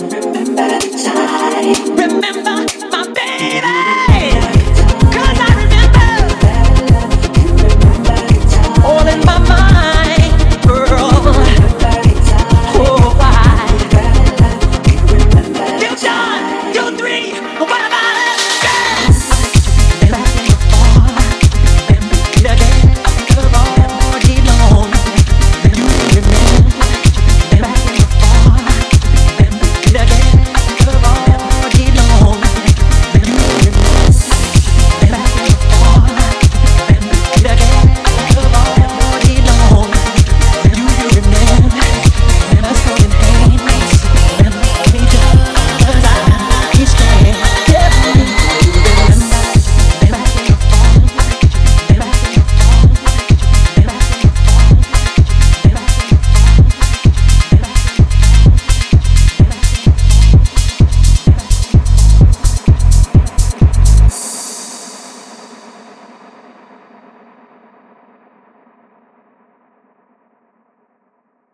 Remember the time. Remember.